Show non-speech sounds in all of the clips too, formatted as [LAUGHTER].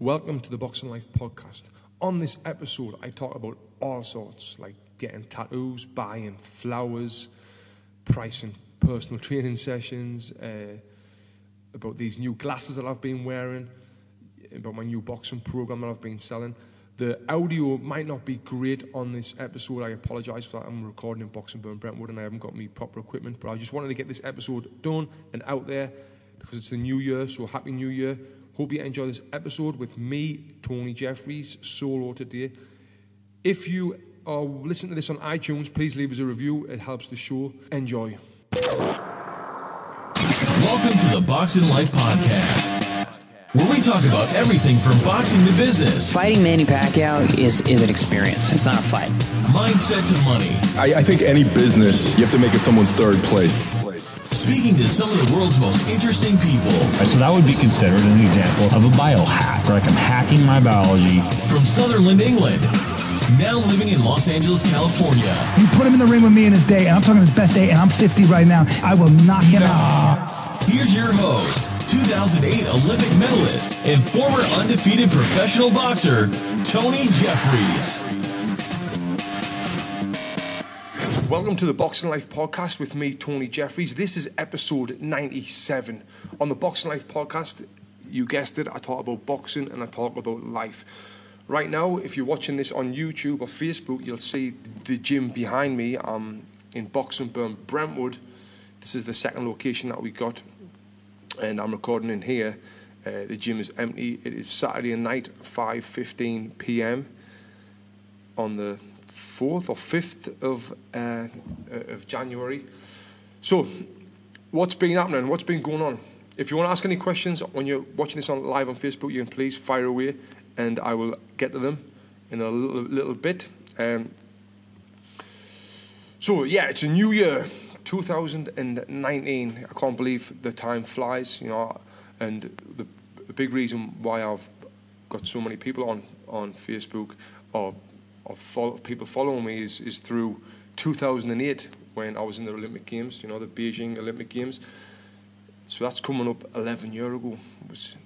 Welcome to the Boxing Life podcast. On this episode, I talk about all sorts like getting tattoos, buying flowers, pricing personal training sessions, uh, about these new glasses that I've been wearing, about my new boxing program that I've been selling. The audio might not be great on this episode. I apologise for that. I'm recording in Boxing Burn Brentwood, and I haven't got me proper equipment. But I just wanted to get this episode done and out there because it's the new year. So happy New Year! Hope you enjoy this episode with me, Tony Jeffries, solo today. If you are listening to this on iTunes, please leave us a review. It helps the show. Enjoy. Welcome to the Boxing Life Podcast, where we talk about everything from boxing to business, Fighting Manny Pacquiao is, is an experience. It's not a fight. mindset to money, I, I think any business, you have to make it someone's third place. Speaking to some of the world's most interesting people. So that would be considered an example of a biohack, where like I'm hacking my biology. From Sunderland, England, now living in Los Angeles, California. You put him in the ring with me in his day, and I'm talking his best day, and I'm 50 right now. I will knock him out. Here's your host, 2008 Olympic medalist and former undefeated professional boxer, Tony Jeffries. Welcome to the Boxing Life podcast with me, Tony Jeffries. This is episode 97. On the Boxing Life podcast, you guessed it, I talk about boxing and I talk about life. Right now, if you're watching this on YouTube or Facebook, you'll see the gym behind me. I'm in Boxingburn, Brentwood. This is the second location that we got, and I'm recording in here. Uh, the gym is empty. It is Saturday night, 5:15 p.m. on the fourth or fifth of uh, uh, of January. So, what's been happening? What's been going on? If you want to ask any questions when you're watching this on live on Facebook, you can please fire away, and I will get to them in a little, little bit. Um, so yeah, it's a new year, 2019. I can't believe the time flies, you know. And the, the big reason why I've got so many people on on Facebook or or follow, people following me is is through 2008 when I was in the Olympic Games, you know, the Beijing Olympic Games. So that's coming up 11 year ago. It was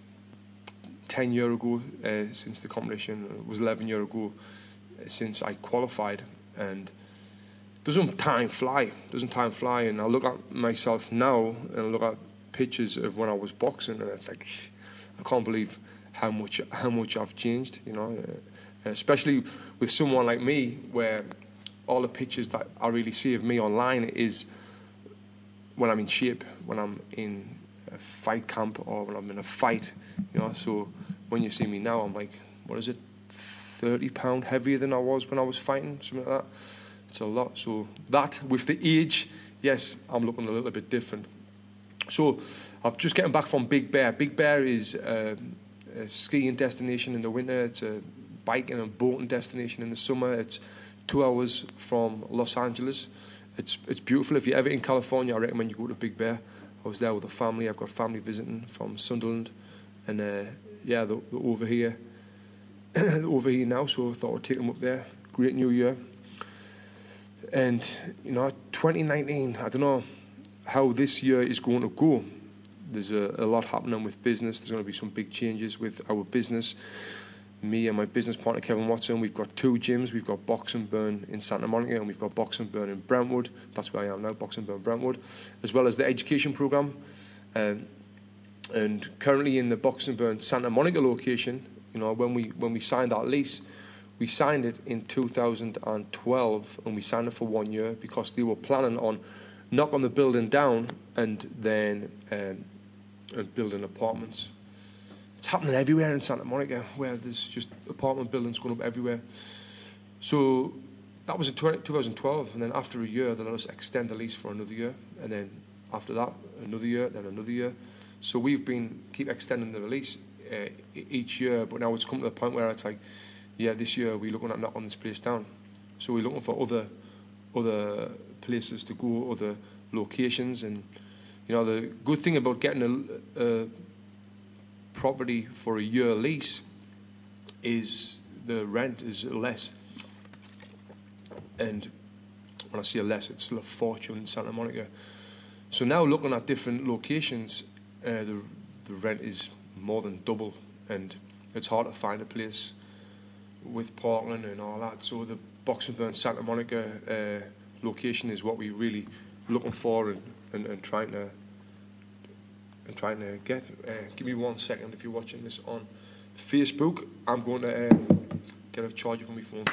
10 year ago uh, since the competition. It was 11 year ago uh, since I qualified. And doesn't time fly? Doesn't time fly? And I look at myself now and I look at pictures of when I was boxing, and it's like I can't believe how much how much I've changed. You know, uh, especially with someone like me, where all the pictures that I really see of me online is when I'm in shape, when I'm in a fight camp, or when I'm in a fight. You know, so when you see me now, I'm like, what is it, thirty pound heavier than I was when I was fighting, something like that. It's a lot. So that with the age, yes, I'm looking a little bit different. So I've just getting back from Big Bear. Big Bear is um, a skiing destination in the winter. It's a biking and boating destination in the summer. It's two hours from Los Angeles. It's it's beautiful. If you're ever in California, I recommend you go to Big Bear. I was there with a family. I've got family visiting from Sunderland, and uh, yeah, they're, they're over here, [CLEARS THROAT] they're over here now. So I thought I'd take them up there. Great New Year. And you know, 2019. I don't know how this year is going to go. There's a, a lot happening with business. There's going to be some big changes with our business. Me and my business partner Kevin Watson, we've got two gyms. We've got Boxing Burn in Santa Monica and we've got Boxing Burn in Brentwood. That's where I am now, Boxing Burn Brentwood, as well as the education program. Um, and currently in the Boxing Burn Santa Monica location, you know, when we when we signed that lease, we signed it in 2012 and we signed it for one year because they were planning on knocking the building down and then um, and building apartments. It's happening everywhere in Santa Monica where there's just apartment buildings going up everywhere. So that was in 20, 2012 and then after a year they let us extend the lease for another year and then after that another year then another year. So we've been keep extending the release uh, each year but now it's come to the point where it's like yeah, this year we're looking at knocking this place down. So we're looking for other other places to go, other locations, and you know the good thing about getting a, a property for a year lease is the rent is less. And when I say less, it's still a fortune in Santa Monica. So now looking at different locations, uh, the the rent is more than double, and it's hard to find a place with Portland and all that. So the Boxing Burn Santa Monica uh, location is what we're really looking for and, and, and trying to and trying to get. Uh, give me one second if you're watching this on Facebook. I'm going to um, get a charger for my phone.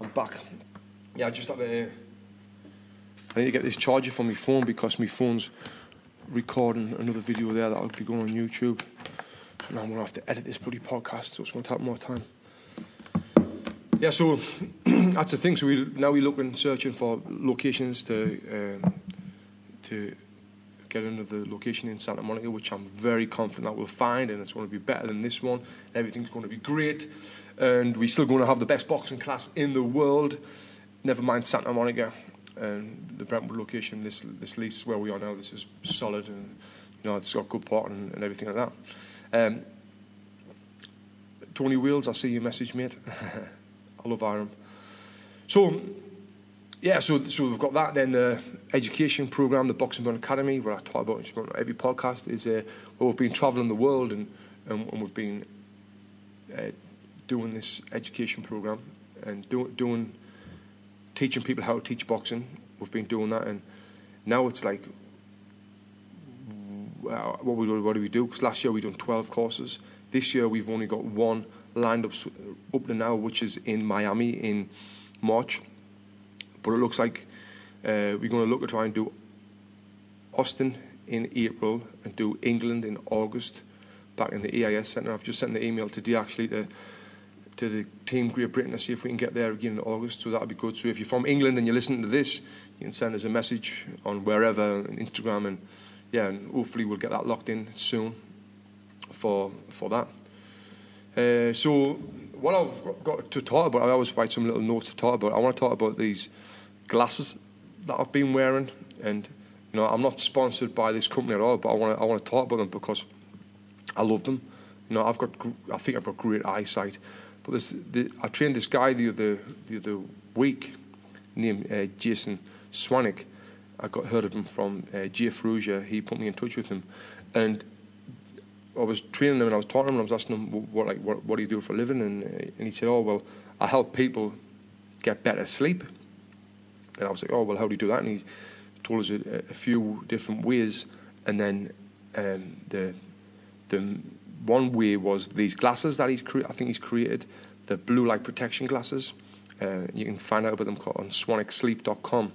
I'm back. Yeah, I just had to. I need to get this charger for my phone because my phone's recording another video there that'll be going on YouTube. Now I'm gonna have to edit this bloody podcast, so it's gonna take more time. Yeah, so [CLEARS THROAT] that's the thing. So we now we're looking, searching for locations to um, to get another location in Santa Monica, which I'm very confident that we'll find, and it's going to be better than this one. Everything's going to be great, and we're still going to have the best boxing class in the world. Never mind Santa Monica and the Brentwood location. This this lease where we are now, this is solid, and you know it's got good parking and, and everything like that. Um, Tony Wheels, I see your message, mate. [LAUGHS] I love Iron. So, yeah, so so we've got that. Then the education program, the Boxing Burn Academy, where I talk about every podcast, is uh, where we've been traveling the world and and, and we've been uh, doing this education program and do, doing teaching people how to teach boxing. We've been doing that, and now it's like, well, what we do, what do we do? Because last year we done twelve courses. This year we've only got one lined up up to now, which is in Miami in March. But it looks like uh, we're going to look at trying to do Austin in April and do England in August back in the EIS centre. I've just sent the email today actually to to the team Great Britain to see if we can get there again in August. So that'll be good. So if you're from England and you're listening to this, you can send us a message on wherever, on Instagram, and yeah, and hopefully we'll get that locked in soon for for that. Uh, so what I've got- to talk about, I always write some little notes to talk about. I want to talk about these glasses that I've been wearing, and you know, I'm not sponsored by this company at all, but I want to I want to talk about them because I love them. You know, I've got I think I've got great eyesight, but this, the, I trained this guy the other the other week named uh, Jason Swanwick. I got heard of him from uh, Ferrugia. He put me in touch with him, and I was training him and I was talking to him and I was asking him what like what, what do you do for a living? And uh, and he said oh well I help people get better sleep. And I was like oh well how do you do that? And he told us a, a few different ways. And then um, the the one way was these glasses that he's cre- I think he's created the blue light protection glasses. Uh, you can find out about them on swanwicksleep.com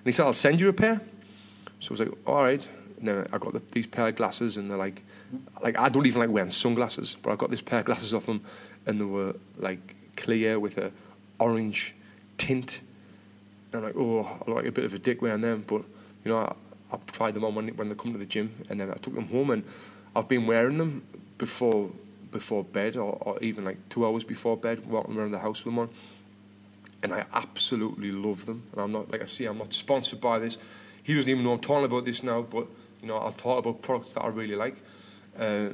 and he said I'll send you a pair. So I was like all right. And then I got the, these pair of glasses and they're like like I don't even like wearing sunglasses, but I got this pair of glasses off them, and they were like clear with a orange tint. And I'm like, oh, I like a bit of a dick wearing them, but you know, I, I tried them on when when they come to the gym, and then I took them home, and I've been wearing them before before bed, or, or even like two hours before bed, walking around the house with them on, and I absolutely love them. And I'm not like I say, I'm not sponsored by this. He doesn't even know I'm talking about this now, but you know, I'll talk about products that I really like. Uh,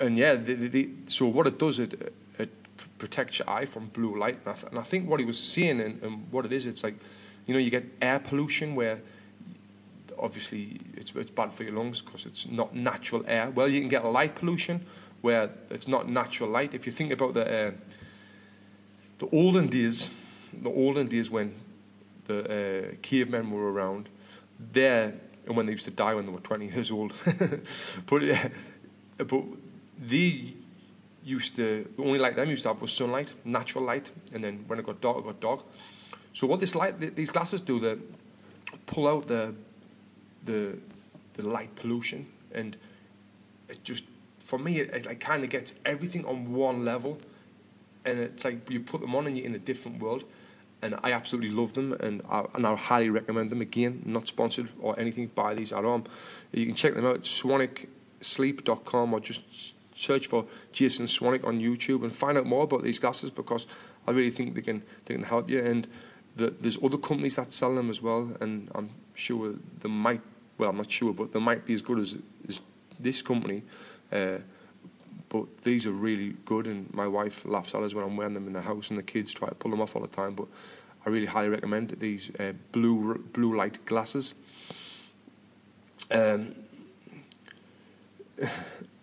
and yeah, the, the, the, so what it does, it, it protects your eye from blue light. And I, th- and I think what he was saying and, and what it is, it's like, you know, you get air pollution where obviously it's, it's bad for your lungs because it's not natural air. Well, you can get light pollution where it's not natural light. If you think about the uh, the olden days, the olden days when the uh, cavemen were around, there and when they used to die when they were 20 years old. [LAUGHS] but uh, but they used to the only light them used to have was sunlight, natural light, and then when it got dark, it got dark. So what this light, th- these glasses do, they pull out the the the light pollution, and it just for me it, it like kind of gets everything on one level, and it's like you put them on and you're in a different world. And I absolutely love them, and I, and I highly recommend them. Again, not sponsored or anything by these at all. You can check them out, swanwicksleep.com, or just search for Jason Swanwick on YouTube and find out more about these glasses because I really think they can they can help you. And the, there's other companies that sell them as well, and I'm sure they might. Well, I'm not sure, but they might be as good as, as this company. Uh, but these are really good, and my wife laughs at us when I'm wearing them in the house, and the kids try to pull them off all the time. But I really highly recommend these uh, blue blue light glasses. Um, [SIGHS]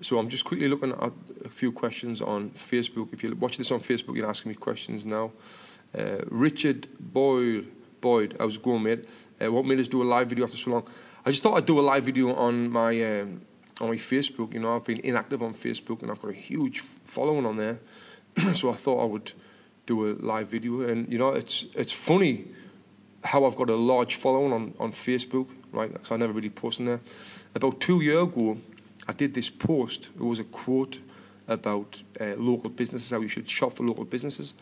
so I'm just quickly looking at a few questions on Facebook. If you're watching this on Facebook, you're asking me questions now. Uh, Richard Boyd, Boyd, I was going, mate. Uh, what made us do a live video after so long? I just thought I'd do a live video on my um, on my Facebook. You know, I've been inactive on Facebook and I've got a huge following on there. [CLEARS THROAT] so I thought I would do a live video. And you know, it's it's funny how I've got a large following on, on Facebook, right? So I never really posted there. About two years ago, I did this post. It was a quote about uh, local businesses, how you should shop for local businesses.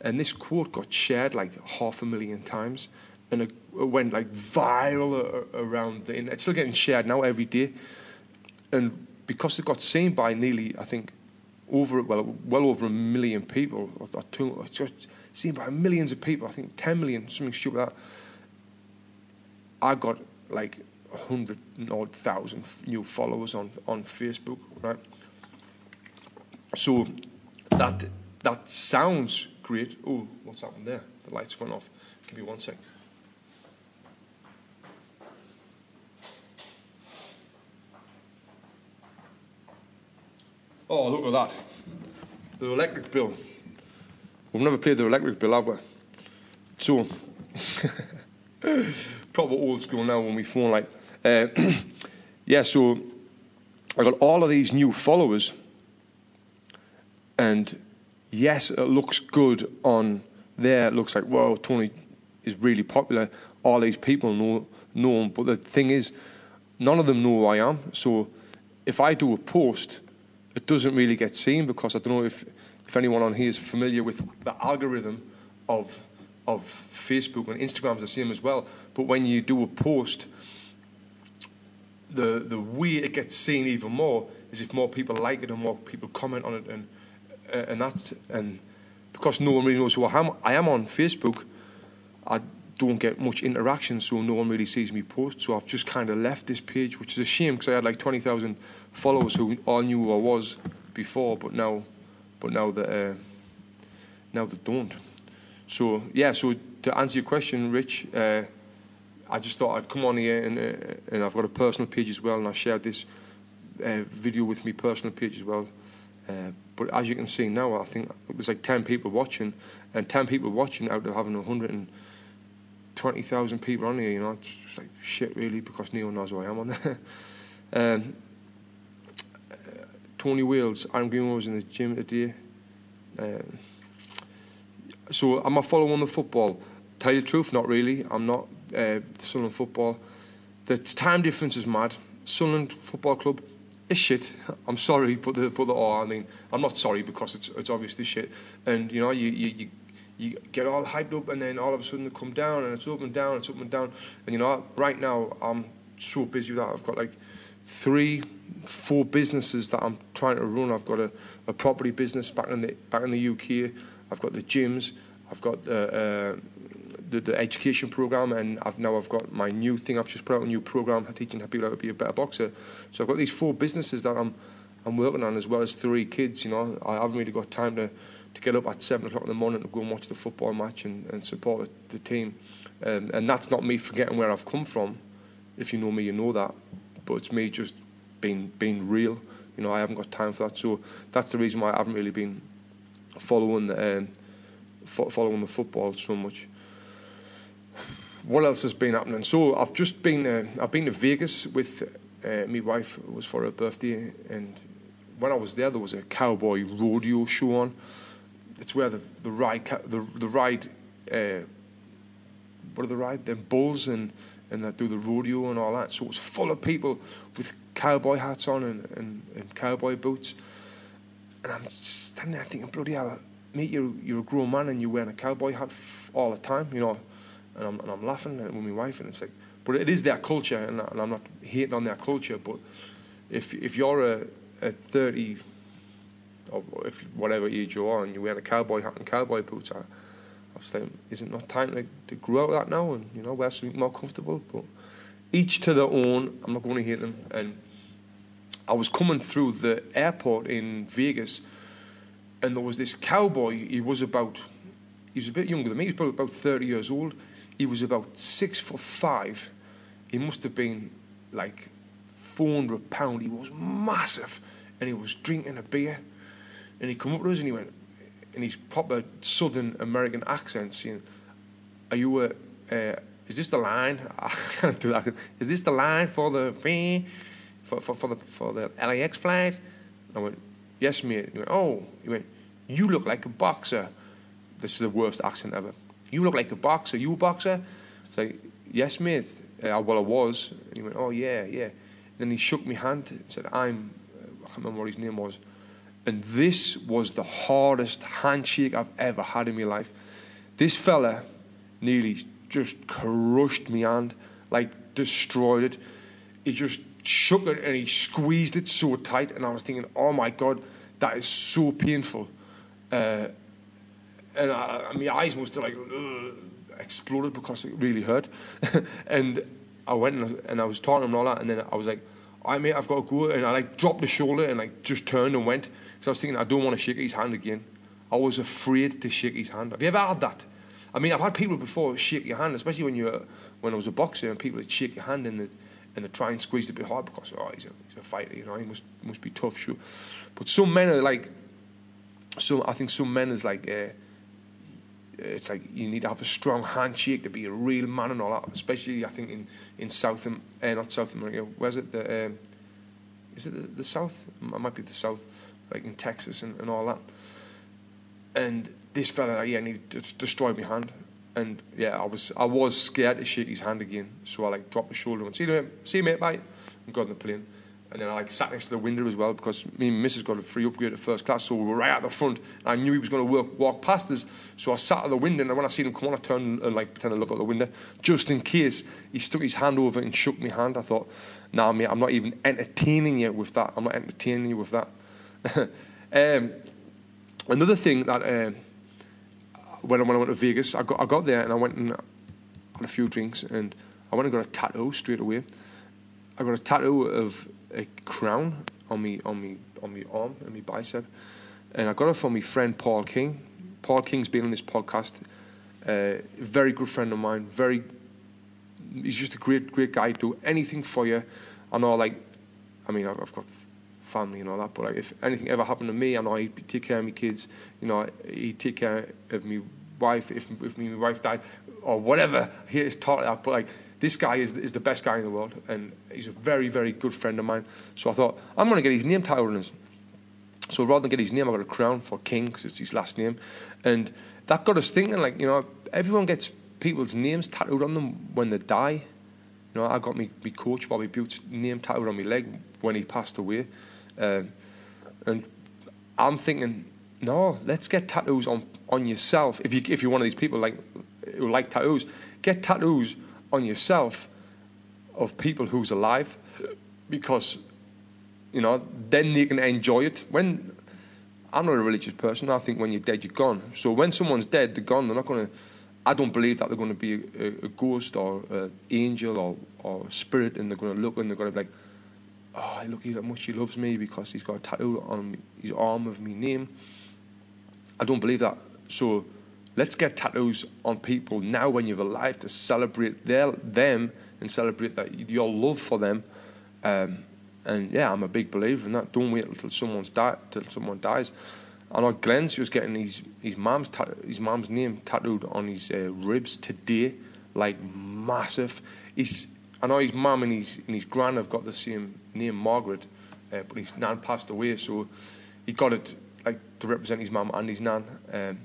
And this quote got shared like half a million times. And it, it went like viral around the internet. It's still getting shared now every day. And because it got seen by nearly, I think, over well, well over a million people, or, or two, just seen by millions of people. I think 10 million, something stupid like that. I got like a hundred odd thousand new followers on on Facebook, right? So that that sounds great. Oh, what's happened there? The lights gone off. Give me one sec. Oh, look at that. The electric bill. We've never paid the electric bill, have we? So, [LAUGHS] proper old school now when we phone like, uh, [CLEARS THROAT] yeah, so I got all of these new followers, and yes, it looks good on there. It looks like, whoa, Tony is really popular. All these people know, know him, but the thing is, none of them know who I am. So if I do a post, it doesn't really get seen because I don't know if, if anyone on here is familiar with the algorithm of of Facebook and Instagram's the same as well. But when you do a post, the the way it gets seen even more is if more people like it and more people comment on it and uh, and that's and because no one really knows who I am. I am on Facebook. I don't get much interaction, so no one really sees me post. So I've just kind of left this page, which is a shame because I had like twenty thousand followers who all knew who I was before, but now, but now that uh, now they don't. So yeah, so to answer your question, Rich, uh, I just thought I'd come on here and uh, and I've got a personal page as well, and I shared this uh, video with me personal page as well. Uh, but as you can see now, I think there's like ten people watching, and ten people watching out of having hundred and twenty thousand people on here. You know, it's like shit really because one knows who I am on there. [LAUGHS] um, Tony Wales, Aaron Greenwood was in the gym today. Um, so am I following the football? Tell you the truth, not really. I'm not uh, Sunderland football. The time difference is mad. Sunderland Football Club is shit. [LAUGHS] I'm sorry, but the but the oh, I mean, I'm not sorry because it's it's obviously shit. And you know, you you. you you get all hyped up and then all of a sudden it come down and it's up and down, it's up and down. And you know, right now I'm so busy that. I've got like three, four businesses that I'm trying to run. I've got a, a property business back in the back in the UK. I've got the gyms. I've got the, uh, the, the education program, and I've now I've got my new thing. I've just put out a new program teaching people how to be a better boxer. So I've got these four businesses that I'm I'm working on, as well as three kids. You know, I haven't really got time to to get up at seven o'clock in the morning to go and watch the football match and, and support the, team. Um, and that's not me forgetting where I've come from. If you know me, you know that. But it's me just being being real. You know, I haven't got time for that. So that's the reason why I haven't really been following the, um, fo- following the football so much. What else has been happening? So I've just been uh, I've been to Vegas with uh, my wife. It was for her birthday, and when I was there, there was a cowboy rodeo show on. It's where the the ride the the ride uh, what are the ride? The bulls and and that do the rodeo and all that. So it's full of people with cowboy hats on and, and, and cowboy boots. And I'm standing there thinking, bloody hell, mate, you're, you're a grown man and you're wearing a cowboy hat f- all the time, you know. And I'm, and I'm laughing with my wife, and it's like, but it is their culture, and, and I'm not hating on their culture, but if if you're a, a 30 or if whatever age you are and you wear a cowboy hat and cowboy boots, I, I was like, is it not time to, to grow out of that now and you know wear something more comfortable? But each to their own. I'm not going to hate them, and I was coming through the airport in Vegas, and there was this cowboy. He was about, he was a bit younger than me. He was probably about thirty years old. He was about six foot five. He must have been like four hundred pound. He was massive, and he was drinking a beer. And he come up to us and he went, in his proper Southern American accent, saying, "Are you a? Uh, is this the line? [LAUGHS] I this the line for the for for, for the for the LAX flight?" I went, "Yes, mate." He went, "Oh," he went, "You look like a boxer." This is the worst accent ever. You look like a boxer. You a boxer? It's like, "Yes, mate." Uh, well, I was. And he went, "Oh yeah, yeah." then he shook my hand and said, "I'm." I can't remember what his name was. And this was the hardest handshake I've ever had in my life. This fella nearly just crushed me hand, like destroyed it. He just shook it and he squeezed it so tight. And I was thinking, oh my God, that is so painful. Uh, and I, my eyes must have like exploded because it really hurt. [LAUGHS] and I went and I, was, and talking and all that. And then I was like, I mate, I've got to go. And I like dropped the shoulder and like just turned and went. So I was thinking, I don't want to shake his hand again. I was afraid to shake his hand. Have you ever had that? I mean, I've had people before shake your hand, especially when you're when I was a boxer, and people would shake your hand and they, and they try and squeeze it a bit hard because oh, he's a, he's a fighter, you know, he must must be tough, sure. But some men are like, so I think some men is like, uh, it's like you need to have a strong handshake to be a real man and all that. Especially I think in in South, uh, not South America. Where's it? The um, is it the, the South? It might be the South like in Texas and, and all that. And this fella, yeah, and he destroyed my hand. And yeah, I was I was scared to shake his hand again, so I like dropped the shoulder and see you, see you mate, bye, and got on the plane. And then I like sat next to the window as well because me and Mrs. got a free upgrade to first class, so we were right at the front. I knew he was going to walk, walk past us, so I sat at the window. And when I seen him come on, I turned and like pretend to look out the window just in case he stuck his hand over and shook my hand. I thought, nah, mate, I'm not even entertaining you with that. I'm not entertaining you with that. [LAUGHS] um, another thing that uh, when, I, when I went to Vegas, I got, I got there and I went and had a few drinks and I went and got a tattoo straight away. I got a tattoo of a crown on me on me on me arm and my bicep, and I got it from my friend Paul King. Paul King's been on this podcast. Uh, very good friend of mine. Very, he's just a great great guy. Do anything for you. I know, like, I mean, I've got family and all that. But like, if anything ever happened to me, I know he'd take care of my kids. You know, he'd take care of my wife if if my wife died or whatever. He is taught that. But like, this guy is is the best guy in the world, and he's a very very good friend of mine. So I thought I'm to get his name his. So rather than get his name, I got a crown for King because it's his last name, and that got us thinking. Like you know, everyone gets people's names tattooed on them when they die. You know, I got me, me coach Bobby Bute's name tattooed on my leg when he passed away. Um, and I'm thinking, no, let's get tattoos on, on yourself. If you if you're one of these people like who like tattoos, get tattoos on yourself of people who's alive, because you know then they can enjoy it. When I'm not a religious person, I think when you're dead, you're gone. So when someone's dead, they're gone. They're not going to. I don't believe that they're going to be a, a ghost or an angel or or spirit, and they're going to look and they're going to be like oh, look how much he loves me because he's got a tattoo on his arm of my name. I don't believe that. So let's get tattoos on people now when you're alive to celebrate their, them and celebrate that your love for them. Um, and yeah, I'm a big believer in that. Don't wait until someone's died, till someone dies. I know Glenn's just getting his his mom's his mom's name tattooed on his uh, ribs today, like massive. He's I know his mum and his and his gran have got the same name, Margaret, uh, but his nan passed away, so he got it like to represent his mum and his nan. Um,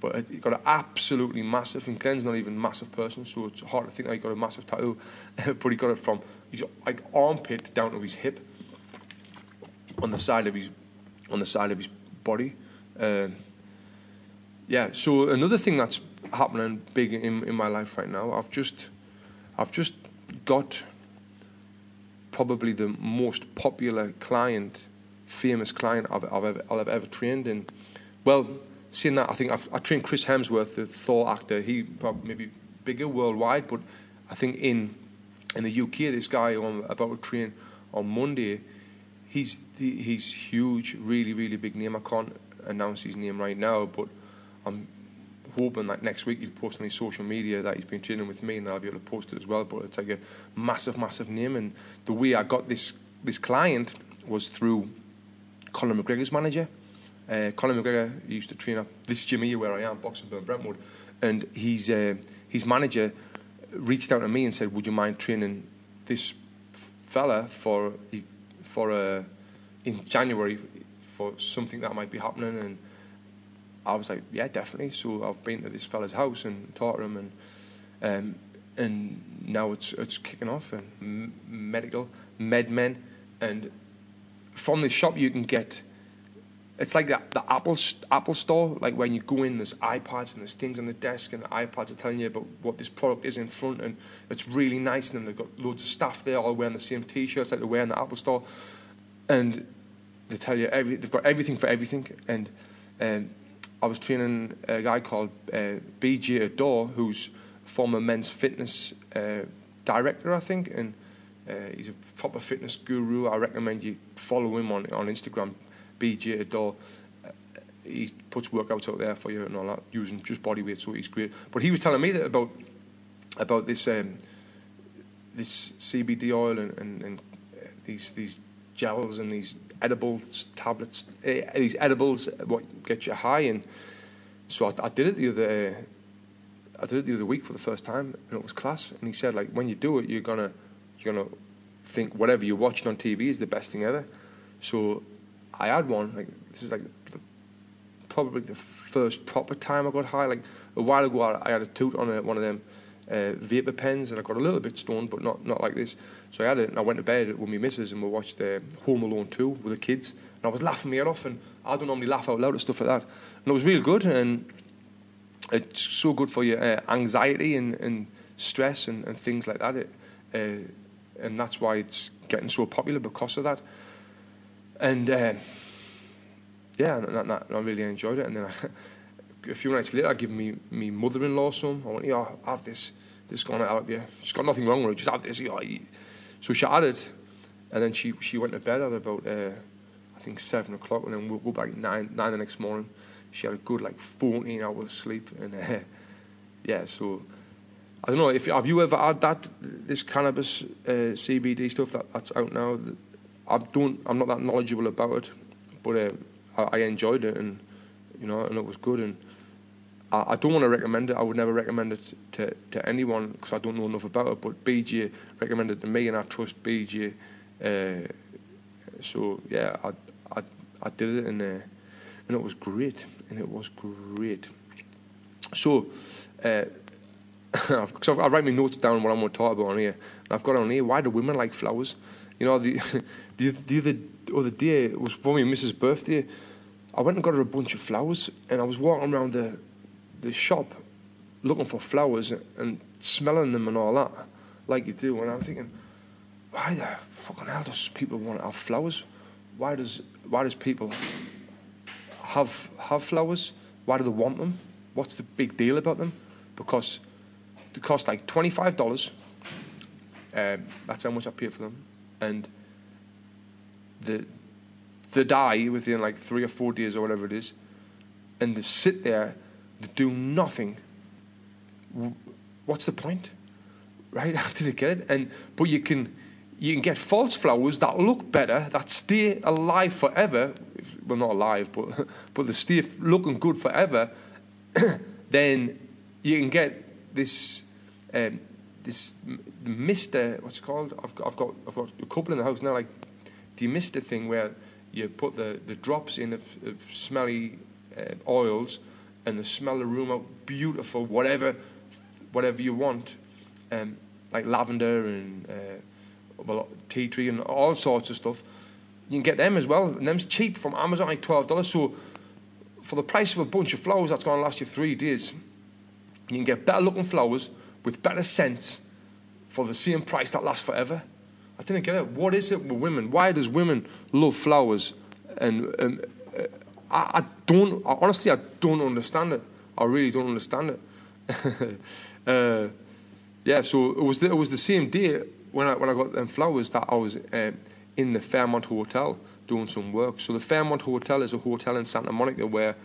but he got an absolutely massive, and Glenn's not even a massive person, so it's hard to think that he got a massive tattoo. [LAUGHS] but he got it from his like armpit down to his hip, on the side of his on the side of his body. Um, yeah. So another thing that's happening big in in my life right now, I've just I've just got probably the most popular client, famous client I've, I've, ever, I've ever trained in. Well, seeing that, I think I've, I trained Chris Hemsworth, the Thor actor. He probably maybe bigger worldwide, but I think in in the UK, this guy I'm about to train on Monday, he's he's huge, really really big name. I can't announce his name right now, but I'm hoping that next week he'll post on his social media that he's been training with me, and I'll be able to post it as well. But it's like a massive, massive name, and the way I got this this client was through Conor McGregor's manager. Uh, Conor McGregor used to train up this gym here where I am, Boxingburn, Brentwood, and he's uh, his manager reached out to me and said, "Would you mind training this fella for for uh, in January for something that might be happening?" And I was like, "Yeah, definitely." So I've been to this fella's house and taught him, and um, and now it's it's kicking off and m- medical MedMen, and from the shop you can get it's like the, the Apple Apple store, like when you go in, there's iPads and there's things on the desk, and the iPads are telling you about what this product is in front, and it's really nice. And they've got loads of staff there, all wearing the same T-shirts like they wear in the Apple store, and they tell you every they've got everything for everything. And um, I was training a guy called uh, BJ Gaddour, who's former men's fitness uh, director, I think, and uh, he's a proper fitness guru. I recommend you follow him on on Instagram. BJ Gaddour. Uh, he puts workouts out there for you and all that, using just body weight, so he's great. But he was telling me that about about this um, this CBD oil and, and, and uh, these these gels and these edibles tablets, uh, these edibles, eh, what get you high. And so I, I did it the other. Eh, I did it the other week for the first time, and it was class. And he said, like, when you do it, you're gonna, you're gonna think whatever you're watching on TV is the best thing ever. So I had one. Like this is like the, probably the first proper time I got high. Like a while ago, I, I had a toot on a, one of them uh, vapor pens, and I got a little bit stoned, but not not like this. So I had it, and I went to bed with my missus, and we watched uh, Home Alone 2 with the kids, and I was laughing my head off, and I don't normally laugh out loud at stuff like that, and it was real good, and it's so good for your uh, anxiety and, and stress and, and things like that. It, uh, and that's why it's getting so popular because of that and uh, yeah, and, I really enjoyed it. And then I, [LAUGHS] a few nights later, I give me me mother-in-law some. I went, yeah, have this. To help you. She's got nothing wrong with it. Just have this. So she had it, and then she she went to bed at about uh, I think seven o'clock, and then we woke up like nine nine the next morning. She had a good like fourteen hours of sleep, and uh, yeah, so. I don't know if have you ever had that this cannabis uh, CBD stuff that, that's out now I don't. I'm not that knowledgeable about it, but uh, I, I, enjoyed it, and you know, and it was good. And I, I don't want to recommend it. I would never recommend it to to anyone because I don't know enough about it. But BJ recommended it to me, and I trust BJ. Uh, so yeah, I, I I did it, and uh, and it was great, and it was great. So. Uh, [LAUGHS] because I write my notes down what I'm going to talk about on here. And I've got on here, why do women like flowers? You know, the, [LAUGHS] the, the other, other day, it was for and Mrs. birthday, I went and got her a bunch of flowers, and I was walking around the, the shop looking for flowers and smelling them and all that, like you do. And I'm thinking, why the fucking hell does people want to have flowers? Why does why does people have have flowers? Why do they want them? What's the big deal about them? Because they cost like twenty five dollars. Um, that's how much I paid for them and the they die within like three or four days or whatever it is, and they sit there, do nothing. What's the point, right? [LAUGHS] Did you get it? And but you can you can get false flowers that look better, that stay alive forever. Well, not alive, but [LAUGHS] but they stay looking good forever. [CLEARS THROAT] then you can get this um, this mister what's it called I've got, I've got I've got a couple in the house now like the mister thing where you put the, the drops in of, of smelly uh, oils and the smell of the room out beautiful whatever whatever you want um, like lavender and uh, well, tea tree and all sorts of stuff you can get them as well and them's cheap from Amazon like $12 so for the price of a bunch of flowers that's going to last you three days you can get better looking flowers with better sense for the same price that lasts forever. I didn't get it. What is it with women? Why does women love flowers? And I, I, don't. I, honestly, I don't understand it. I really don't understand it. [LAUGHS] uh, yeah. So it was. The, it was the same day when I when I got them flowers that I was uh, in the Fairmont Hotel doing some work. So the Fairmont Hotel is a hotel in Santa Monica where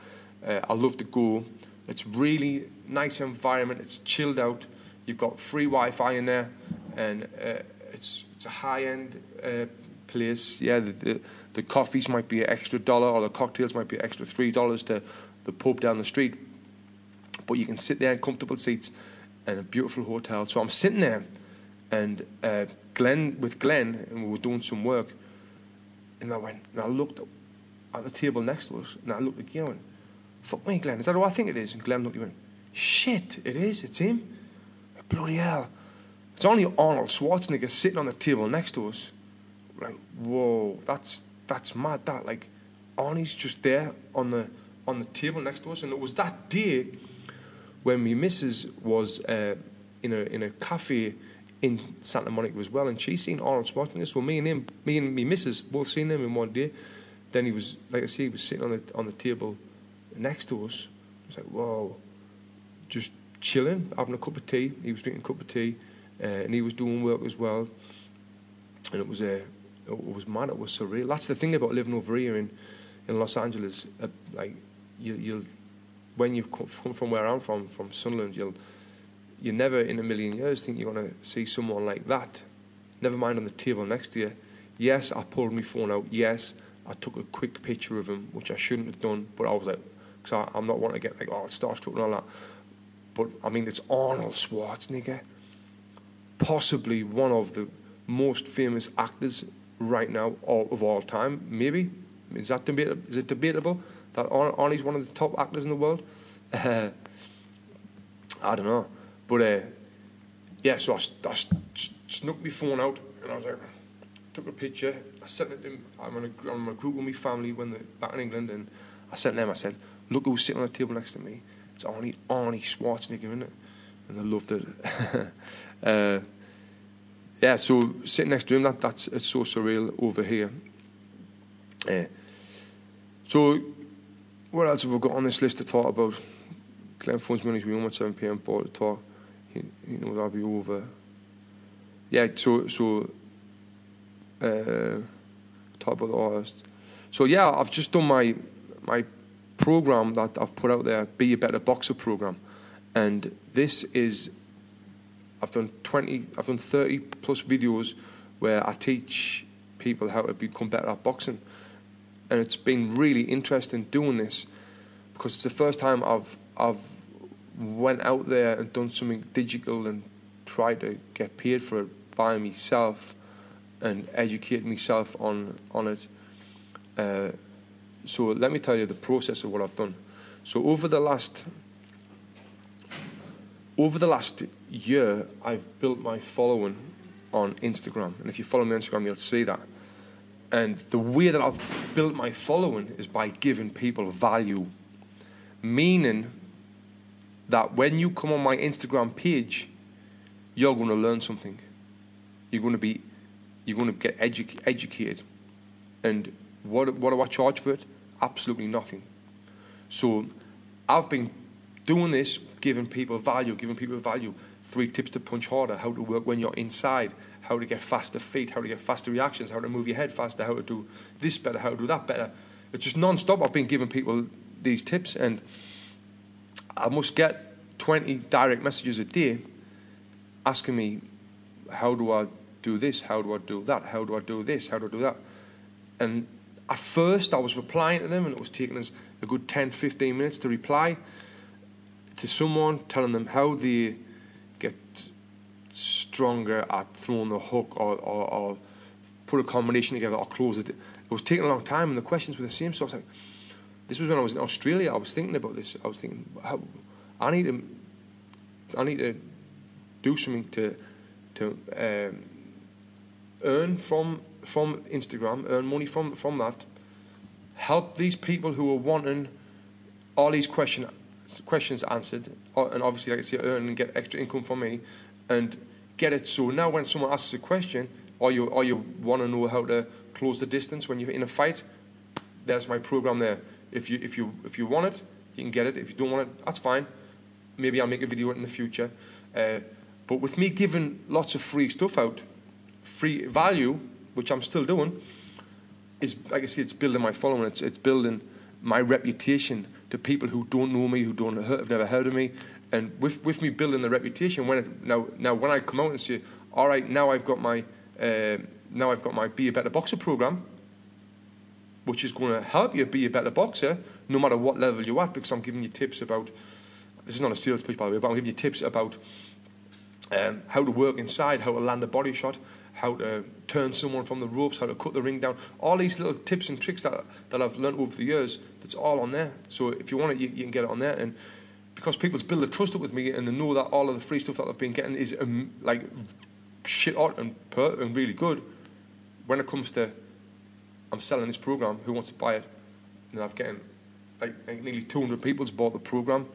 uh, I love to go. It's really nice environment. It's chilled out. You've got free Wi-Fi in there, and uh, it's it's a high-end uh, place. Yeah, the, the the coffees might be an extra dollar, or the cocktails might be extra three dollars to the pub down the street. But you can sit there in comfortable seats in a beautiful hotel. So I'm sitting there, and uh, Glenn with Glenn, and we were doing some work. And I went, and I looked at the table next to us, and I looked at and went, Fuck me, Glenn. Is that who I think it is? And Glenn looked at me and went, Shit, it is. It's him. Bloody hell. It's only Arnold Schwarzenegger sitting on the table next to us. Like, whoa, that's that's mad. That like, Arnie's just there on the on the table next to us, and it was that day when my missus was uh, in a in a cafe in Santa Monica as well, and she seen Arnold Schwarzenegger. So me and him, me and my missus, both seen him in one day. Then he was, like I say, he was sitting on the on the table next to us. I was like, whoa, just chilling, having a cup of tea. He was drinking a cup of tea, uh, and he was doing work as well. And it was uh, it was mad. It was surreal. That's the thing about living over here in in Los Angeles. Uh, like you, you'll when you come from where I'm from, from Sunderland, you'll you never in a million years think you're to see someone like that. Never mind on the table next to you. Yes, I pulled my phone out. Yes, I took a quick picture of him, which I shouldn't have done, but I was like, because I'm not wanting to get like, oh, starstruck and all that. But I mean, it's Arnold Schwarzenegger, possibly one of the most famous actors right now all, of all time. Maybe is that debatable? Is it debatable that Arnie's one of the top actors in the world? Uh, I don't know, but uh, yeah. So I, I snuck my phone out and I was like, took a picture. I sent it. To, I'm on in a group with my family when they're back in England, and I sent them. I said, "Look who's sitting on the table next to me. It's Arnie Arnie Schwarzenegger, isn't it?" And they loved it. [LAUGHS] uh, yeah, so sitting next to him, that that's it's so surreal over here. Uh, so, what else have we got on this list to talk about? Glenn phones me when home at 7 pm, Paul to talk. He, he knows I'll be over. Yeah, so, so, uh, talk about the artist. So, yeah, I've just done my, my program that I've put out there, Be a Better Boxer program. And this is I've done 20, I've done 30 plus videos where I teach people how to become better at boxing. And it's been really interesting doing this because it's the first time I've, I've went out there and done something digital and tried to get paid for it by myself and educate myself on, on it. Uh, so let me tell you the process of what I've done. So over the last over the last year, I've built my following on Instagram. And if you follow me on Instagram, you'll see that. And the way that I've built my following is by giving people value. Meaning that when you come on my Instagram page, you're going to learn something. You're going to be, you're going to get edu- educated. And what, what do I charge for it? Absolutely nothing. So I've been doing this, giving people value, giving people value. Three tips to punch harder, how to work when you're inside, how to get faster feet, how to get faster reactions, how to move your head faster, how to do this better, how to do that better. It's just non-stop. I've been giving people these tips, and I must get 20 direct messages a day asking me, how do I do this? How do I do that? How do I do this? How do I do that? And at first, I was replying to them, and it was taking us a good 10, 15 minutes to reply to someone, telling them how get stronger at throwing the hook or, or, or put a combination together or close it. It was taking a long time, and the questions were the same. So I was like, this was when I was in Australia. I was thinking about this. I was thinking, I need to, I need to do something to, to um, earn from from Instagram, earn money from from that. Help these people who are wanting all these questions questions answered, uh, and obviously, like I say, earn and get extra income for me, and get it so now when someone asks a question, or you or you want to know how to close the distance when you're in a fight, there's my program there. If you if you if you want it, you can get it. If you don't want it, that's fine. Maybe I'll make a video in the future. Uh, but with me giving lots of free stuff out, free value, which I'm still doing, is like I say, it's building my following. It's it's building my reputation to people who don't know me, who don't have never heard of me, and with with me building the reputation. When now now when I come out and say, all right, now I've got my uh, now I've got my Be a Better Boxer program, which is going to help you be a better boxer no matter what level you're at, because I'm giving you tips about. This is not a sales pitch, by the way, but I'm giving you tips about um, how to work inside, how to land a body shot, how to turn someone from the ropes, how to cut the ring down. All these little tips and tricks that that I've learned over the years. That's all on there. So if you want it, you, you can get it on there. And because people's build a trust up with me and they know that all of the free stuff that I've been getting is um, like shit hot and per- and really good. When it comes to I'm selling this program, who wants to buy it? And I've getting like, like nearly 200 people's bought the program,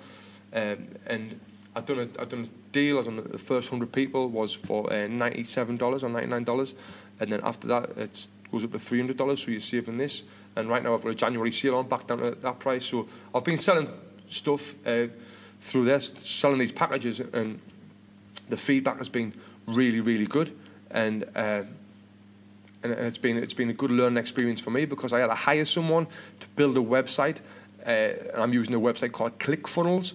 um, and I've done a I've done a deal. I've done the first hundred people was for uh, ninety seven dollars or ninety nine dollars, and then after that it goes up to three hundred dollars. So you're saving this. And right now I've got a January sale on back down at that price. So I've been selling stuff uh, through this, selling these packages, and the feedback has been really really good. And uh, and it's been it's been a good learning experience for me because I had to hire someone to build a website. Uh, and I'm using a website called ClickFunnels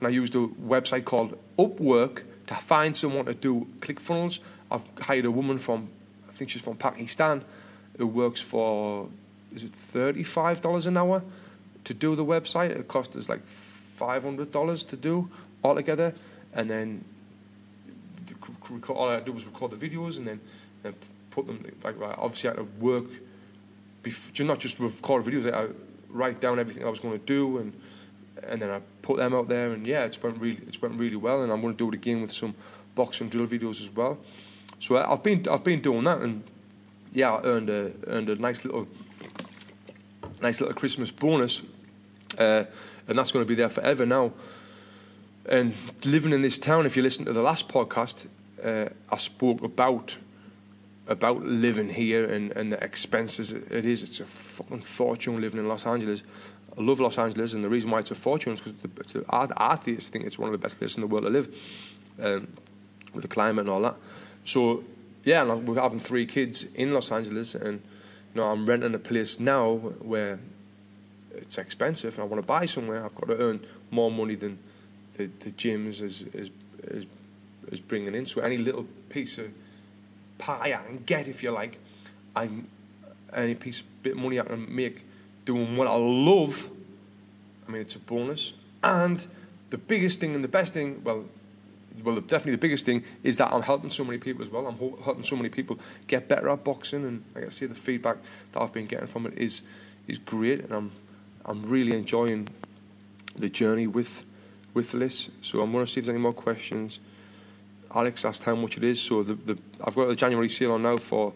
and I used a website called Upwork to find someone to do ClickFunnels. I've hired a woman from, I think she's from Pakistan, who works for, is it $35 an hour to do the website? It cost us like $500 to do altogether. And then all I had to do was record the videos and then, then put them, like, obviously I had to work, before, not just record videos, I write down everything I was going to do and and then I put them out there, and yeah, it's went really, it's went really well, and I'm going to do it again with some boxing drill videos as well. So I've been, I've been doing that, and yeah, I earned a, earned a nice little, nice little Christmas bonus, uh, and that's going to be there forever now. And living in this town, if you listen to the last podcast, uh, I spoke about about living here and, and the expenses it is. It's a fucking fortune living in Los Angeles. I love Los Angeles, and the reason why it's a fortune is because the I, think it's one of the best places in the world to live, um, with the climate and all that. So, yeah, and we're having three kids in Los Angeles, and you know I'm renting a place now where it's expensive, and I want to buy somewhere. I've got to earn more money than the, the gyms is, is is is bringing in. So any little piece of pie I can get, if you like, I'm any piece bit of money I can make doing what I love, I mean, it's a bonus. And the biggest thing and the best thing, well, well, definitely the biggest thing is that I'm helping so many people as well. I'm helping so many people get better at boxing, and like I say, the feedback that I've been getting from it is is great, and I'm I'm really enjoying the journey with with this. So I'm going to see if there's any more questions. Alex asked how much it is. So the, the I've got the January sale on now for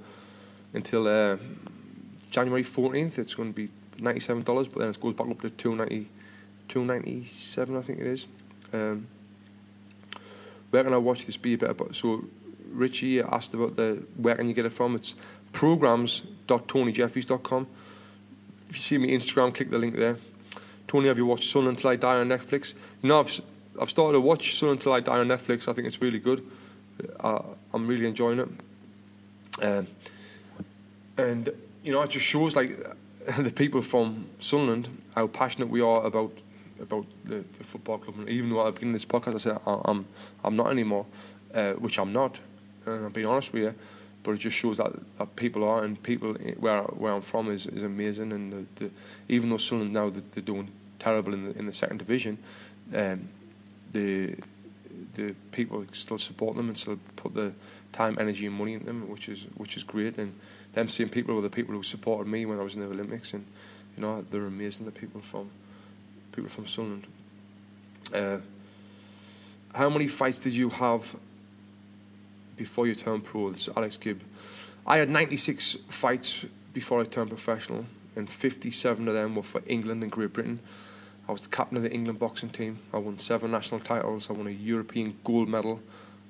until uh, January 14th. It's going to be $97, but then it goes back up to 290 297 I think it is. Um, where can I watch this be a better? So Richie asked about the where can you get it from? It's programs.tonyjeffries.com. If you see me Instagram, click the link there. Tony, have you watched Sunderland 'Til I Die on Netflix? You know, I've, I've started to watch Sunderland 'Til I Die on Netflix. I think it's really good. Uh, I'm really enjoying it. Um, and, you know, it just shows like [LAUGHS] the people from Sunderland how passionate we are about about the, the football club. And even though at the beginning of this podcast I said I'm I'm not anymore, uh, which I'm not, and I'm being honest with you. But it just shows that, that people are, and people where where I'm from is, is amazing. And the, the, even though Sunderland now they're doing terrible in the in the second division, um, the the people still support them and still put the time, energy, and money in them, which is which is great. And them seeing people were the people who supported me when I was in the Olympics, and you know they're amazing. The people from people from Sunderland. Uh, how many fights did you have before you turn pro? This is Alex Gibb. I had 96 fights before I turned professional, and 57 of them were for England and Great Britain. I was the captain of the England boxing team. I won seven national titles. I won a European gold medal,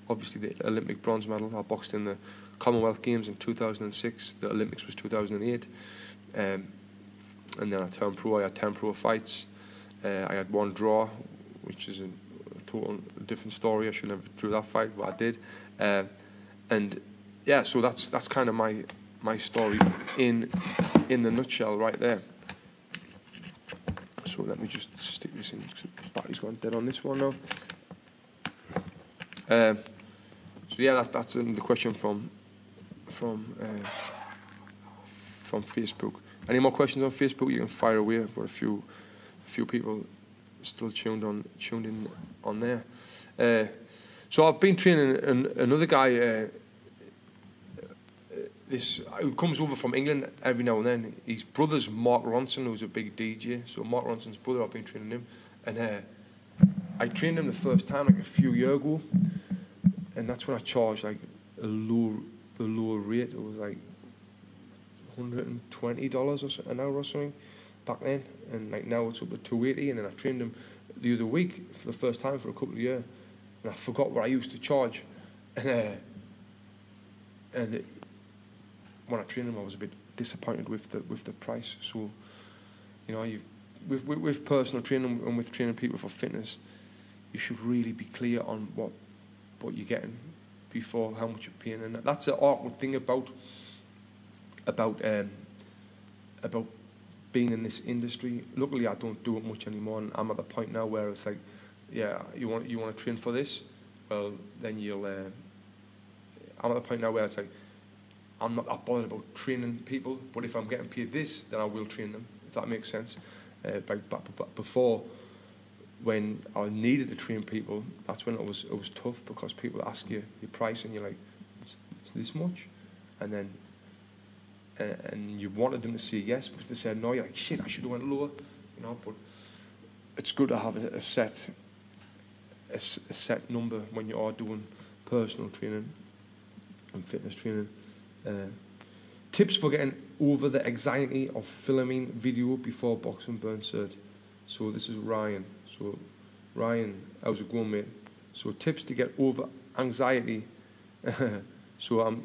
obviously the Olympic bronze medal. I boxed in the Commonwealth Games in 2006. The Olympics was 2008. Um, and then I turned pro. I had 10 pro fights. Uh, I had one draw, which is a, total different story. I should never drew that fight, but I did. Uh, and yeah, so that's that's kind of my my story in in the nutshell right there. So let me just stick this in. Battery's gone dead on this one now. Um, so yeah, that, that's um, the question from from uh, from Facebook. Any more questions on Facebook? You can fire away. Got a few a few people still tuned on tuned in on there. Uh, so I've been training an, another guy. Uh, this who comes over from England every now and then. His brother's Mark Ronson, who's a big DJ. So Mark Ronson's brother, I've been training him, and uh, I trained him the first time like a few years ago, and that's when I charged like a low, a lower rate. It was like hundred and twenty dollars an hour or something back then, and like now it's up to two eighty. And then I trained him the other week for the first time for a couple of years, and I forgot what I used to charge, and uh, and it, when I trained him, I was a bit disappointed with the with the price. So, you know, you with, with with personal training and with training people for fitness, you should really be clear on what what you're getting before how much you're paying, and that's the awkward thing about about um, about being in this industry. Luckily, I don't do it much anymore, and I'm at the point now where it's like, yeah, you want you want to train for this, well, then you'll. Uh, I'm at the point now where it's like, I'm not that bothered about training people, but if I'm getting paid this, then I will train them. If that makes sense. Uh, but, but, but before, when I needed to train people, that's when it was it was tough because people ask you your price and you're like, it's, it's this much, and then uh, and you wanted them to say yes, but if they said no, you're like shit, I should have went lower, you know. But it's good to have a, a set a, a set number when you are doing personal training and fitness training. Uh, tips for getting over the anxiety of filming video before boxing burn cert. So this is Ryan. So Ryan, how's it going, mate? So tips to get over anxiety. [LAUGHS] so I'm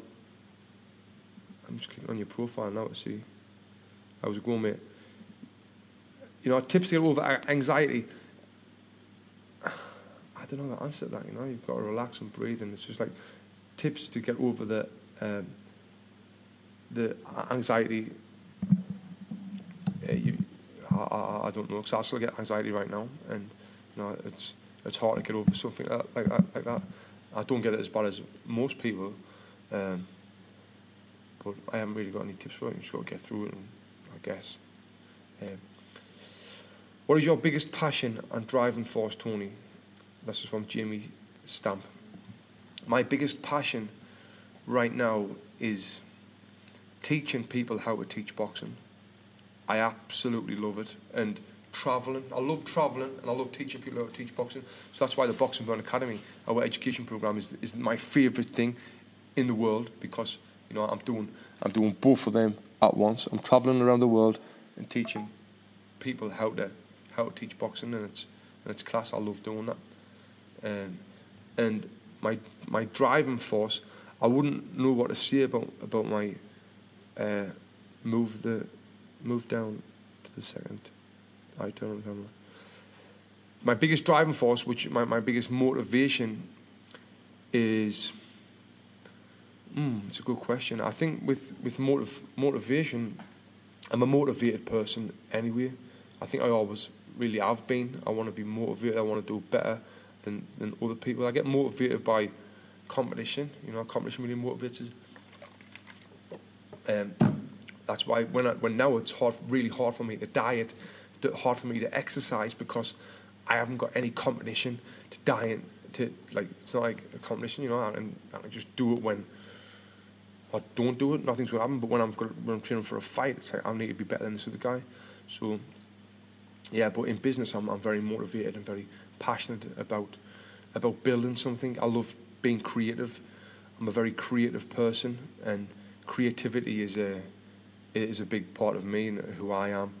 I'm just clicking on your profile now to see how's it going, mate. You know, tips to get over anxiety. I don't know the answer to that. You know, you've got to relax and breathe, and it's just like tips to get over the um, the anxiety. Uh, you, I, I, don't know because I still get anxiety right now, and you know it's it's hard to get over something like that. Like like that. I don't get it as bad as most people, um, but I haven't really got any tips for it. You just got to get through it, and, I guess. Um, what is your biggest passion and driving force, Tony? This is from Jamie Stamp. My biggest passion right now is teaching people how to teach boxing. I absolutely love it. And travelling, I love travelling and I love teaching people how to teach boxing. So that's why the Boxing Burn Academy, our education program, is, is my favourite thing in the world because you know I'm doing I'm doing both of them at once. I'm travelling around the world and teaching people how to how to teach boxing, and it's and it's class. I love doing that. Um, and my my driving force, I wouldn't know what to say about about my uh, move the move down to the second. I turn on camera. My biggest driving force, which my, my biggest motivation is mm, it's a good question. I think with with motiv- motivation, I'm a motivated person anyway. I think I always really have been. I want to be motivated. I want to do better than than other people. I get motivated by competition. You know, competition really motivates. Um, that's why when I, when now it's hard, really hard for me to diet, hard for me to exercise because I haven't got any competition to diet. To like, it's not like a competition, you know. And I can just do it when I don't do it. Nothing's gonna happen. But when I'm when I'm training for a fight, it's like I need to be better than this other guy. So yeah, but in business, I'm I'm very motivated and very passionate about about building something. I love being creative. I'm a very creative person, and creativity is a is a big part of me and who I am.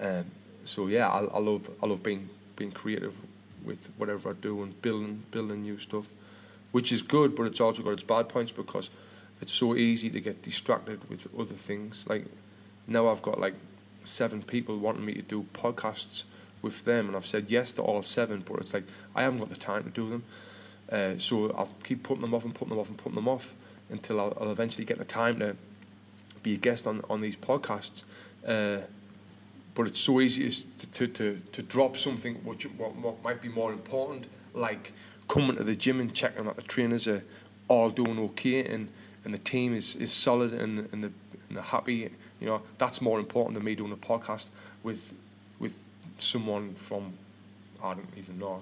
Um, so yeah, I, I love I love being being creative with whatever I do and building building new stuff, which is good, but it's also got its bad points because it's so easy to get distracted with other things. Like now, I've got like seven people wanting me to do podcasts with them, and I've said yes to all seven, but it's like I haven't got the time to do them. Uh, so I'll keep putting them off and putting them off and putting them off until I'll, I'll eventually get the time to be a guest on on these podcasts. Uh, but it's so easy to, to, to, to drop something which what, what might be more important, like coming to the gym and checking that the trainers are all doing okay and, and the team is, is solid and, and, the, and happy. You know, that's more important than me doing a podcast with someone from I don't even know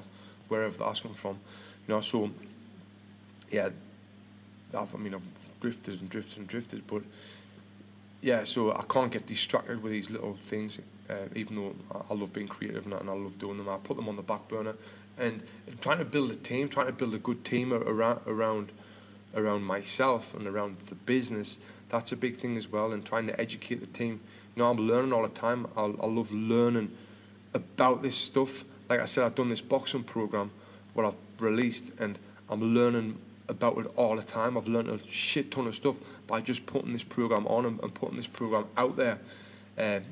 wherever that's come from. You know, so yeah, I've, I mean I've drifted and drifted and drifted, but yeah, so I can't get distracted with these little things. Uh, even though I, I love being creative and, and I love doing them, I put them on the back burner and trying to build a team, trying to build a good team around around around myself and around the business. That's a big thing as well, and trying to educate the team. You know, I'm learning all the time. I, I love learning about this stuff. Like I said, I've done this boxing program, what I've released, and I'm learning about it all the time. I've learned a shit ton of stuff by just putting this program on and, and putting this program out there. Um,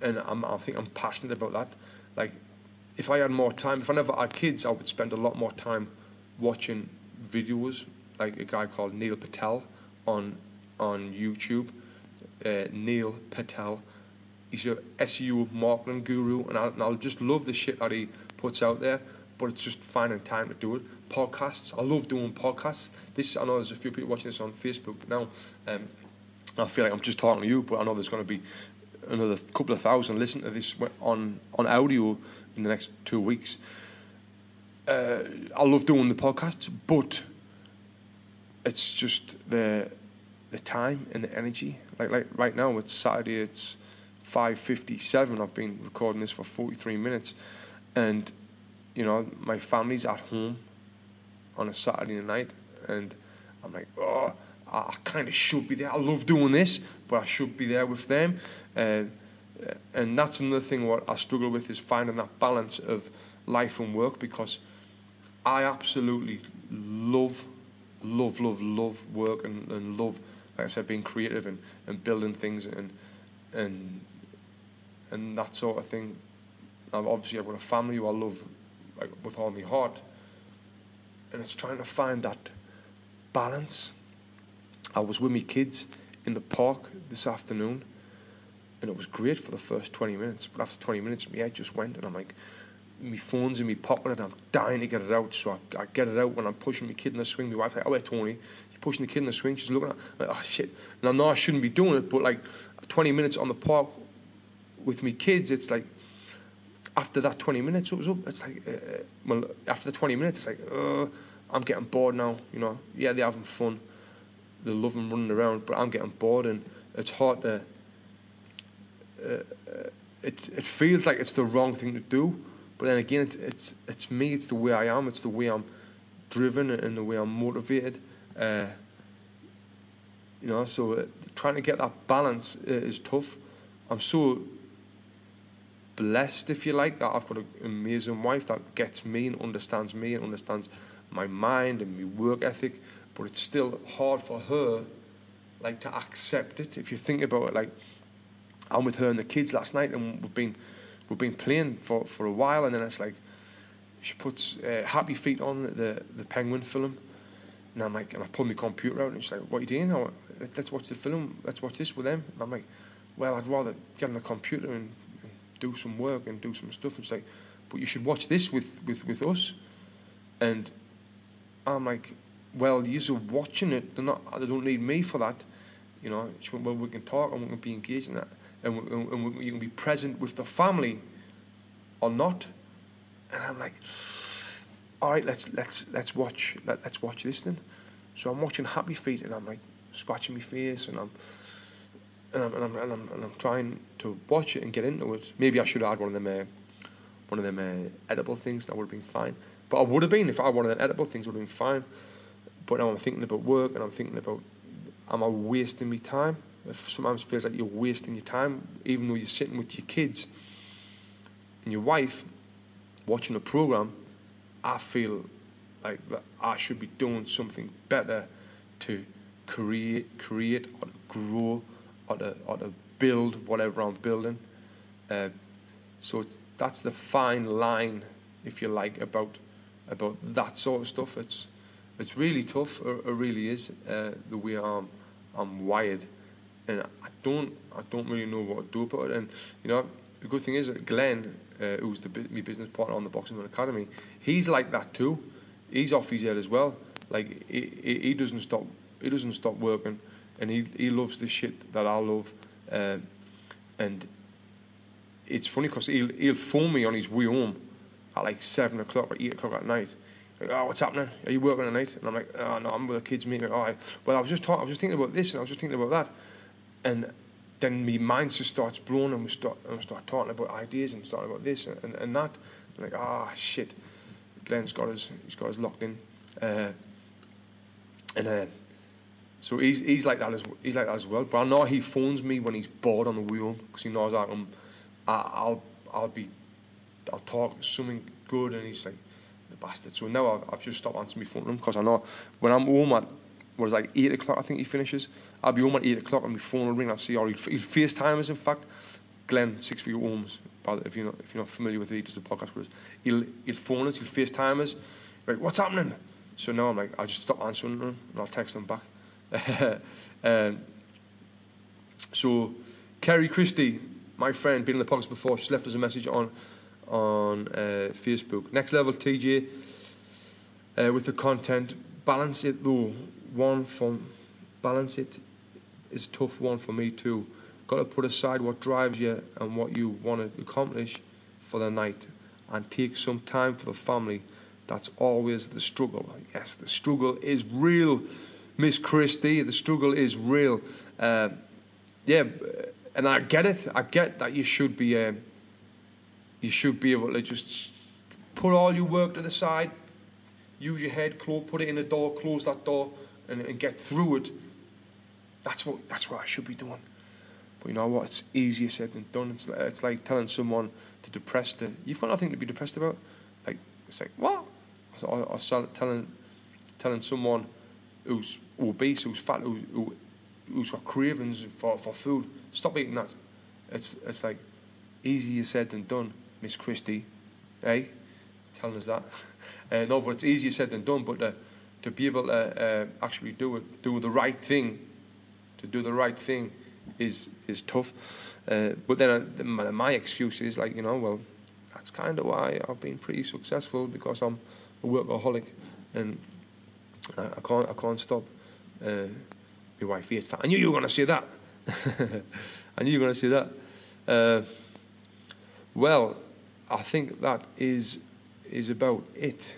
and I'm, I think I'm passionate about that. Like, if I had more time, if I never had kids, I would spend a lot more time watching videos. Like a guy called Neil Patel on on YouTube. Uh, Neil Patel. He's a SEO marketing guru, and I'll, and I'll just love the shit that he puts out there. But it's just finding time to do it podcasts. I love doing podcasts. This I know there's a few people watching this on Facebook now. Um, I feel like I'm just talking to you, but I know there's going to be another couple of thousand listen to this on on audio in the next two weeks. Uh, I love doing the podcasts, but it's just the the time and the energy. Like like right now, it's Saturday. It's five fifty seven. I've been recording this for forty three minutes, and you know my family's at home on a Saturday night, and I'm like, oh, I kind of should be there. I love doing this, but I should be there with them. Uh, and that's another thing what I struggle with is finding that balance of life and work because I absolutely love, love, love, love work and, and love, like I said, being creative and, and building things and and and that sort of thing. I've obviously I've got a family who I love like, with all my heart, and it's trying to find that balance. I was with my kids in the park this afternoon, and it was great for the first 20 minutes. But after 20 minutes, my head just went, and I'm like, my phone's in my pocket, and I'm dying to get it out. So I, I get it out when I'm pushing my kid in the swing. My wife's like, oh, wait, Tony, you're pushing the kid in the swing. She's looking at me, like, oh, shit. And I know I shouldn't be doing it, but like 20 minutes on the park with me kids, it's like, after that 20 minutes, it was up. It's like, uh, uh well, after the 20 minutes, it's like, uh, I'm getting bored now. You know, yeah, they're having fun, they're loving running around, but I'm getting bored, and it's hard to. Uh, uh, it it feels like it's the wrong thing to do, but then again, it's it's it's me. It's the way I am. It's the way I'm driven and the way I'm motivated. Uh, you know, so uh, trying to get that balance is tough. I'm so blessed, if you like, that I've got an amazing wife that gets me and understands me and understands my mind and my work ethic. But it's still hard for her, like, to accept it. If you think about it, like, I'm with her and the kids last night, and we've been we've been playing for, for a while, and then it's like she puts uh, Happy Feet on the the Penguin film, and I'm like, and I pull my computer out, and she's like, "What are you doing? Oh, let's watch the film. Let's watch this with them." And I'm like, "Well, I'd rather get on the computer and do some work and do some stuff. And it's like, but you should watch this with, with, with us. And I'm like, well, you're watching it. They're not. They don't need me for that. You know. She went, well, we can talk and we can be engaged in that, and, we, and we, you can be present with the family, or not. And I'm like, all right, let's let's let's watch let, let's watch this then. So I'm watching Happy Feet, and I'm like scratching my face, and I'm and I'm, and I'm, and I'm, and I'm trying to watch it and get into it. Maybe I should had one of them, uh, one of them uh, edible things. That would have been fine. But I would have been if I one of them edible things. Would have been fine. But now I'm thinking about work and I'm thinking about am I wasting my time? It sometimes feels like you're wasting your time, even though you're sitting with your kids and your wife watching a program. I feel like that I should be doing something better to create, create or grow or to, or to build whatever I'm building. Uh, so that's the fine line, if you like, about about that sort of stuff. It's it's really tough. It, it really is uh, the way I'm I'm wired, and I don't I don't really know what to do about it. And you know, the good thing is that Glenn, uh, who's the my business partner on the Boxing Academy, he's like that too. He's off his head as well. Like he, he doesn't stop he doesn't stop working, and he he loves the shit that I love, um, and it's funny because he'll he'll phone me on his way home at like seven o'clock or eight o'clock at night. Like, oh, what's happening? Are you working tonight? And I'm like, oh no, I'm with the kids, mate. Like, oh, well, I was just talking, I was just thinking about this, and I was just thinking about that, and then my mind just starts blowing, and we start and we start talking about ideas and starting about this and, and, and that. I'm like, ah, shit. Glenn's got us, he's got us locked in, uh, and uh, so he's he's like that as he's like that as well. But I know he phones me when he's bored on the wheel because he knows that I'm, I, I'll I'll be, I'll talk something good, and he's like, the bastard. So now I've, I've just stopped answering my phone to him because I know when I'm home at what is like eight o'clock, I think he finishes. I'll be home at eight o'clock and my phone will ring. I'll see, or he'll, he'll FaceTime us. In fact, Glenn Six Feet Homes. If you're not if you're not familiar with it, he does a podcast with us. He'll he'll phone us. He'll FaceTime us. Like, what's happening? So now I'm like, I'll just stop answering them and I'll text them back. [LAUGHS] um, so, Kerry Christie, my friend, been in the podcast before. She's left us a message on on uh, Facebook. Next level, TJ, uh, with the content. Balance it though. One from balance it is a tough one for me too. Got to put aside what drives you and what you want to accomplish for the night, and take some time for the family. That's always the struggle. Yes, the struggle is real, Miss Christie. The struggle is real. Uh, yeah, and I get it. I get that you should be. Uh, you should be able to just put all your work to the side, use your head, close, put it in the door, close that door, and, and get through it. That's what that's what I should be doing. But you know what? It's easier said than done. It's like, it's like telling someone to depress them. You've got nothing to be depressed about. Like it's like what? Or, or telling telling someone who's obese, who's fat, who, who who's got cravings for, for food, stop eating that. It's it's like easier said than done, Miss Christie, eh? Telling us that. [LAUGHS] Uh, no, but it's easier said than done. But uh, to be able to uh, actually do it, do the right thing, to do the right thing, is is tough. Uh, but then uh, my, my excuse is like you know, well, that's kind of why I've been pretty successful because I'm a workaholic, and I can't I can't stop. Uh, my wife that. I knew you were going to say that. [LAUGHS] I knew you were going to say that. Uh, well, I think that is is about it.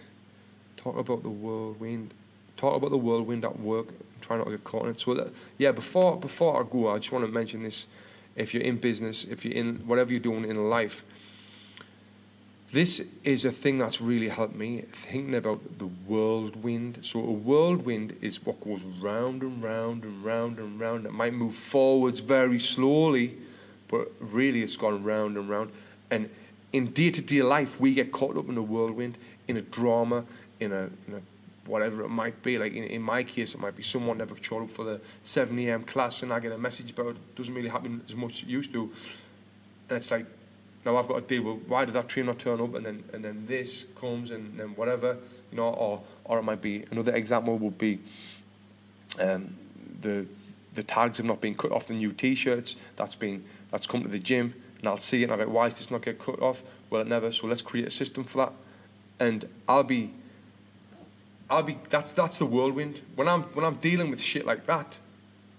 Talk about the whirlwind. Talk about the whirlwind at work. Try not to get caught in it. So that, yeah, before before I go, I just want to mention this. If you're in business, if you're in whatever you're doing in life, this is a thing that's really helped me thinking about the whirlwind. So a whirlwind is what goes round and round and round and round. It might move forwards very slowly, but really it's gone round and round. And in day to day life, we get caught up in a whirlwind, in a drama, in a, in a whatever it might be. Like in, in my case, it might be someone never showed up for the 7 a.m. class, and I get a message about it. Doesn't really happen as much as it used to. And it's like, now I've got to deal with why did that train not turn up, and then and then this comes, and then whatever, you know, or or it might be another example would be um, the the tags have not been cut off the new T-shirts. That's been that's come to the gym and I'll see it and I'll be like, why does this not get cut off? Well, it never. So let's create a system for that. And I'll be, I'll be. That's that's the whirlwind. When I'm when I'm dealing with shit like that,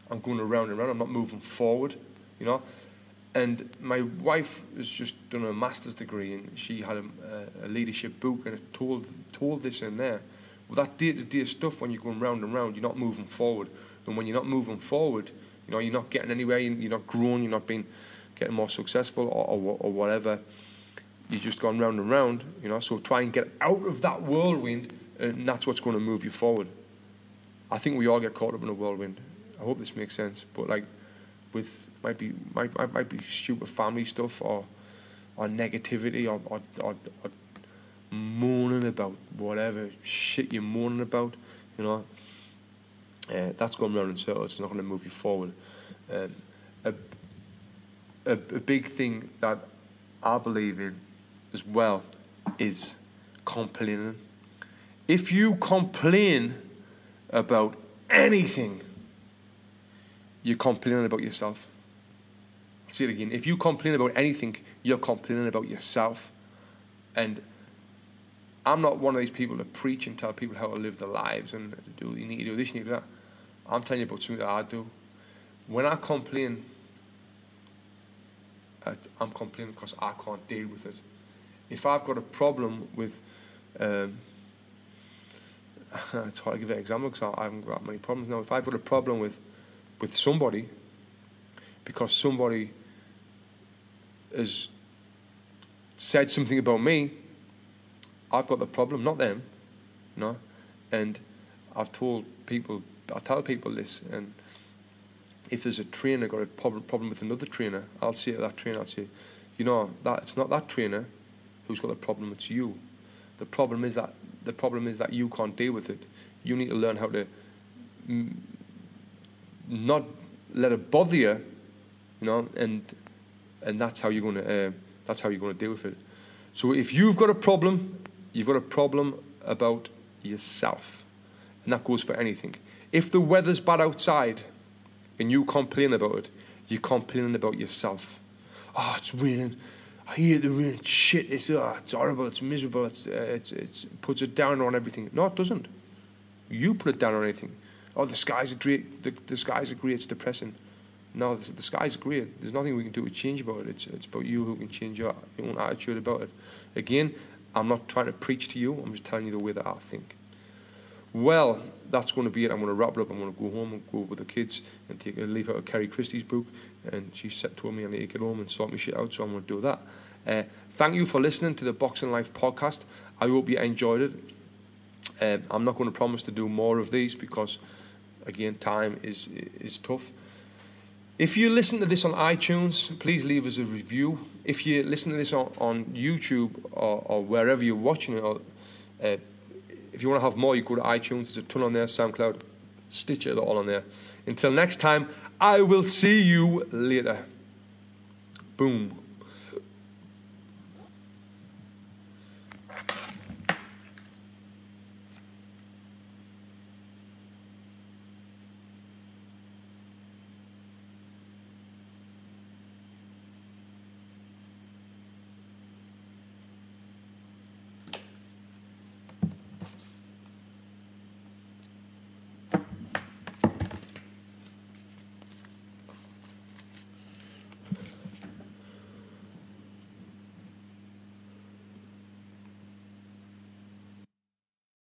I'm going around and around. I'm not moving forward, you know. And my wife has just done a master's degree, and she had a, a leadership book, and it told told this in there. Well, that day to day stuff, when you're going round and round, you're not moving forward. And when you're not moving forward, you know, you're not getting anywhere. You're not growing. You're not being getting more successful or, or, or whatever. You've just gone round and round, you know. So try and get out of that whirlwind, and that's what's going to move you forward. I think we all get caught up in a whirlwind. I hope this makes sense. But like, with might be might might, might be stupid family stuff or or negativity or or, or, or moaning about whatever shit you're moaning about, you know. Uh, that's going round in circles. It's not going to move you forward. Um, a a, a big thing that I believe in as well is complaining. If you complain about anything, you're complaining about yourself. I'll say it again. If you complain about anything, you're complaining about yourself. And I'm not one of these people that preach and tell people how to live their lives and do you need to do this, you need to do that. I'm telling you about something that I do. When I complain, I'm complaining because I can't deal with it. If I've got a problem with, um, [LAUGHS] it's hard to give an example because I haven't got many problems now. If I've got a problem with, with somebody, because somebody has said something about me, I've got the problem, not them. You know? And I've told people, I tell people this, and if there's a trainer got a problem, with another trainer, I'll say to that trainer, I'll say, you know, that it's not that trainer who's got the problem, it's you. The problem is that the problem is that you can't deal with it. You need to learn how to not let it bother you, you know, and and that's how you're to uh, that's how you're to deal with it. So if you've got a problem, you've got a problem about yourself, and that goes for anything. If the weather's bad outside, and you complain about it, you're complaining about yourself. Oh, it's raining. I hear the rain. Shit, it's, oh, it's horrible. It's miserable. It's, uh, it's, it's, it puts it down on everything. No, it doesn't. You put it down on anything. Oh, the skies are great. The, the skies are great. It's depressing. No, the, the skies great. There's nothing we can do to change about it. It's, it's about you who can change your, your own attitude about it. Again, I'm not trying to preach to you. I'm just telling you the way that I think. Well, that's going to be it. I'm going to wrap it up. I'm going to go home and go with the kids and take a leaf out of Kerry Christie's book. And she said, told me I need to get home and sort my shit out, so I'm going to do that. Uh, thank you for listening to the Boxing Life podcast. I hope you enjoyed it. Uh, I'm not going to promise to do more of these because, again, time is is tough. If you listen to this on iTunes, please leave us a review. If you listen to this on, on YouTube or, or wherever you're watching it, or, uh, if you want to have more, you go to iTunes. There's a ton on there, SoundCloud, Stitcher, they're all on there. Until next time, I will see you later. Boom.